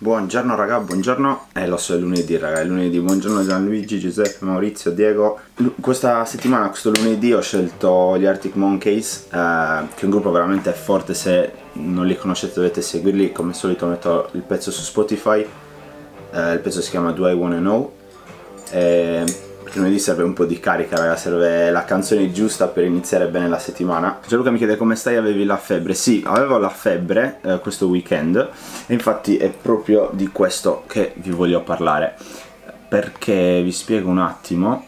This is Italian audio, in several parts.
Buongiorno raga, buongiorno, eh lo so è lunedì raga, è lunedì, buongiorno Gianluigi, Giuseppe, Maurizio, Diego. Lu- Questa settimana, questo lunedì ho scelto gli Arctic Monkeys eh, Che è un gruppo veramente forte, se non li conoscete dovete seguirli. Come al solito metto il pezzo su Spotify. Eh, Il pezzo si chiama Do I Wanna Know? Eh, lunedì serve un po' di carica, raga, serve la canzone giusta per iniziare bene la settimana. Gianluca mi chiede come stai, avevi la febbre? Sì, avevo la febbre eh, questo weekend e infatti è proprio di questo che vi voglio parlare. Perché vi spiego un attimo.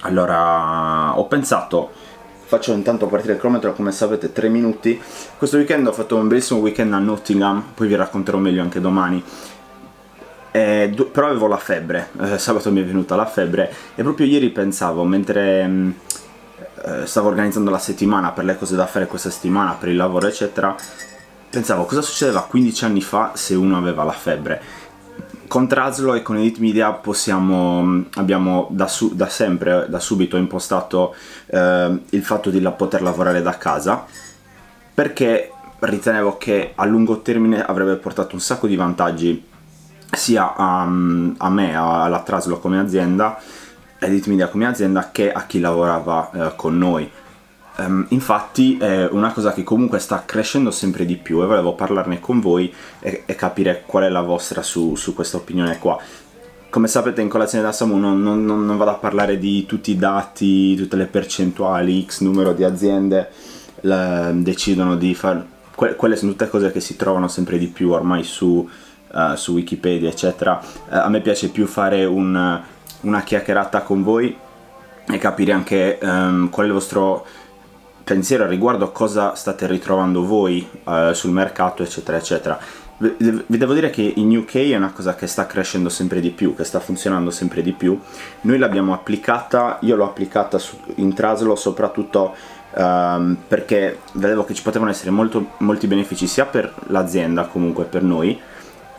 Allora, ho pensato faccio intanto partire il cronometro come sapete 3 minuti questo weekend ho fatto un bellissimo weekend a Nottingham poi vi racconterò meglio anche domani eh, do- però avevo la febbre, eh, sabato mi è venuta la febbre e proprio ieri pensavo, mentre mh, eh, stavo organizzando la settimana per le cose da fare questa settimana, per il lavoro eccetera, pensavo cosa succedeva 15 anni fa se uno aveva la febbre. Con Traslo e con Edit Media possiamo, abbiamo da, su- da sempre, da subito impostato eh, il fatto di la- poter lavorare da casa perché ritenevo che a lungo termine avrebbe portato un sacco di vantaggi sia a, a me, alla Traslo come azienda, Edit Media come azienda, che a chi lavorava eh, con noi. Um, infatti è una cosa che comunque sta crescendo sempre di più e volevo parlarne con voi e, e capire qual è la vostra su, su, questa opinione qua. Come sapete in colazione da Samu non, non, non, vado a parlare di tutti i dati, tutte le percentuali, x numero di aziende le, decidono di fare... Que, quelle sono tutte cose che si trovano sempre di più ormai su, uh, su Wikipedia, eccetera. Uh, a me piace più fare un, una chiacchierata con voi e capire anche um, qual è il vostro pensiero riguardo a cosa state ritrovando voi uh, sul mercato, eccetera, eccetera. Vi devo dire che in UK è una cosa che sta crescendo sempre di più, che sta funzionando sempre di più. Noi l'abbiamo applicata, io l'ho applicata in Traslo soprattutto um, perché vedevo che ci potevano essere molto, molti benefici sia per l'azienda comunque per noi,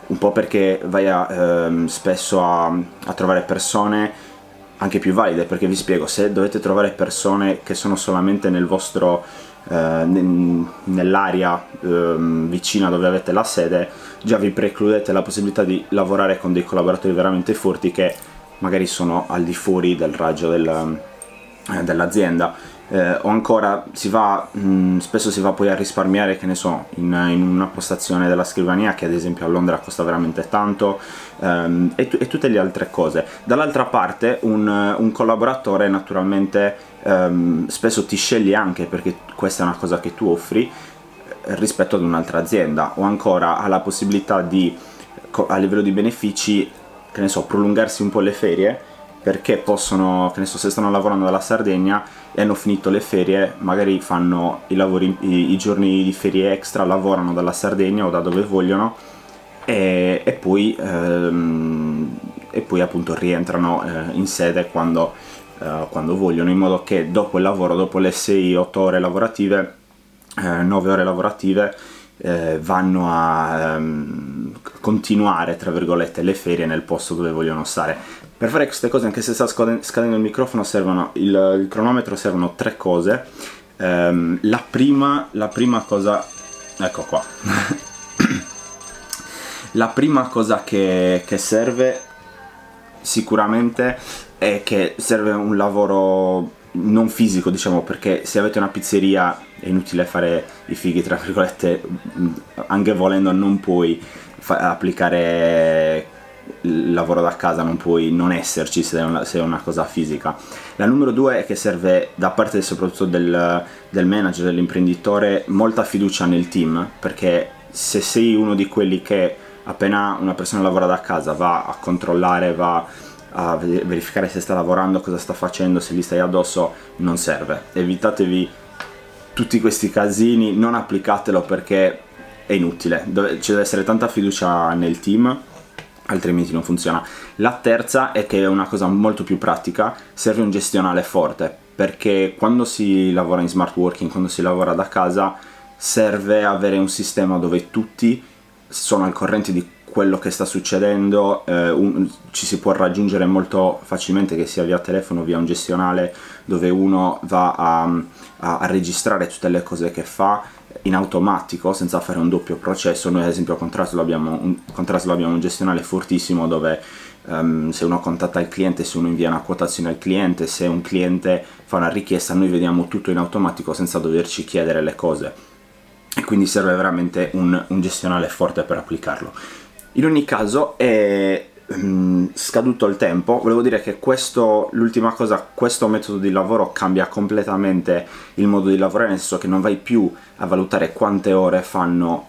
un po' perché vai a, ehm, spesso a, a, trovare persone anche più valide, perché vi spiego, se dovete trovare persone che sono solamente nel vostro, eh, nell'area eh, vicina dove avete la sede, già vi precludete la possibilità di lavorare con dei collaboratori veramente forti che magari sono al di fuori del raggio del, eh, dell'azienda eh, o ancora si va, mh, mm, spesso si va poi a risparmiare, che ne so, in, in, una postazione della scrivania che ad esempio a Londra costa veramente tanto ehm, e, t- e, tutte le altre cose. Dall'altra parte un, un collaboratore naturalmente ehm, spesso ti sceglie anche perché questa è una cosa che tu offri eh, rispetto ad un'altra azienda o ancora ha la possibilità di a livello di benefici che ne so prolungarsi un po' le ferie perché possono, che ne so, se stanno lavorando dalla Sardegna e hanno finito le ferie, magari fanno i, lavori, i, i giorni di ferie extra, lavorano dalla Sardegna o da dove vogliono e, e, poi, ehm, e poi, appunto rientrano eh, in sede quando, eh, quando, vogliono, in modo che dopo il lavoro, dopo le 6-8 ore lavorative, eh, 9 ore lavorative, eh, vanno a ehm, continuare, tra virgolette, le ferie nel posto dove vogliono stare. Per fare queste cose, anche se sta scadendo il microfono, servono il, il cronometro servono tre cose. Um, la, prima, la prima cosa, ecco qua. la prima cosa che, che serve sicuramente è che serve un lavoro non fisico, diciamo, perché se avete una pizzeria è inutile fare i fighi, tra virgolette, anche volendo non puoi fa- applicare il lavoro da casa non puoi non esserci se è una, se è una cosa fisica. La numero due è che serve da parte soprattutto del, del manager, dell'imprenditore, molta fiducia nel team, perché se sei uno di quelli che appena una persona lavora da casa va a controllare, va a verificare se sta lavorando, cosa sta facendo, se gli stai addosso, non serve. Evitatevi tutti questi casini, non applicatelo perché è inutile. Ci deve essere tanta fiducia nel team altrimenti non funziona. La terza è che è una cosa molto più pratica, serve un gestionale forte, perché quando si lavora in smart working, quando si lavora da casa, serve avere un sistema dove tutti sono al corrente di quello che sta succedendo, eh, un, ci si può raggiungere molto facilmente che sia via telefono, via un gestionale dove uno va a, a, a registrare tutte le cose che fa in automatico senza fare un doppio processo. Noi ad esempio a Contraslo abbiamo un, Contraslo abbiamo un gestionale fortissimo dove um, se uno contatta il cliente, se uno invia una quotazione al cliente, se un cliente fa una richiesta, noi vediamo tutto in automatico senza doverci chiedere le cose. E quindi serve veramente un, un gestionale forte per applicarlo. In ogni caso è Mm, scaduto il tempo, volevo dire che questo, l'ultima cosa, questo metodo di lavoro cambia completamente il modo di lavorare, nel senso che non vai più a valutare quante ore fanno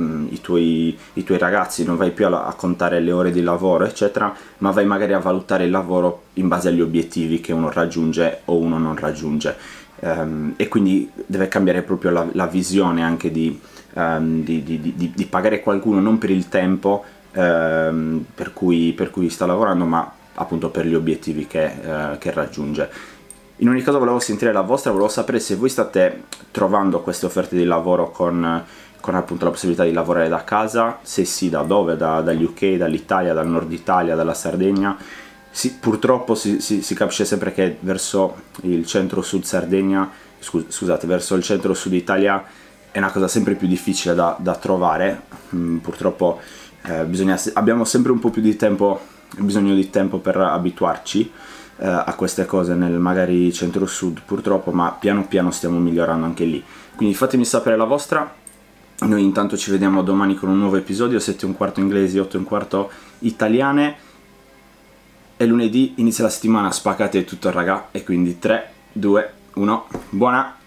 mm, i, tuoi, i, tuoi, ragazzi, non vai più a, a, contare le ore di lavoro, eccetera, ma vai magari a valutare il lavoro in base agli obiettivi che uno raggiunge o uno non raggiunge. Um, e quindi deve cambiare proprio la, la visione anche di, um, di, di, di pagare qualcuno non per il tempo, ehm, per, cui, per, cui, sta lavorando, ma appunto per gli obiettivi che, eh, che raggiunge. In ogni caso volevo sentire la vostra, volevo sapere se voi state trovando queste offerte di lavoro con, con appunto la possibilità di lavorare da casa, se sì da dove, da, dagli UK, dall'Italia, dal nord Italia, dalla Sardegna. Sì, purtroppo si, si, si, capisce sempre che verso il centro-sud Sardegna, scusate, verso il centro-sud Italia è una cosa sempre più difficile da, da trovare, mm, purtroppo eh, bisogna, abbiamo sempre un po' più di tempo, bisogno di tempo per abituarci eh, a queste cose nel magari centro-sud purtroppo, ma piano piano stiamo migliorando anche lì. Quindi fatemi sapere la vostra. Noi intanto ci vediamo domani con un nuovo episodio, 7 e un quarto inglesi, 8 e un quarto italiane. E lunedì inizia la settimana, spaccate tutto raga, e quindi 3, 2, 1, buona!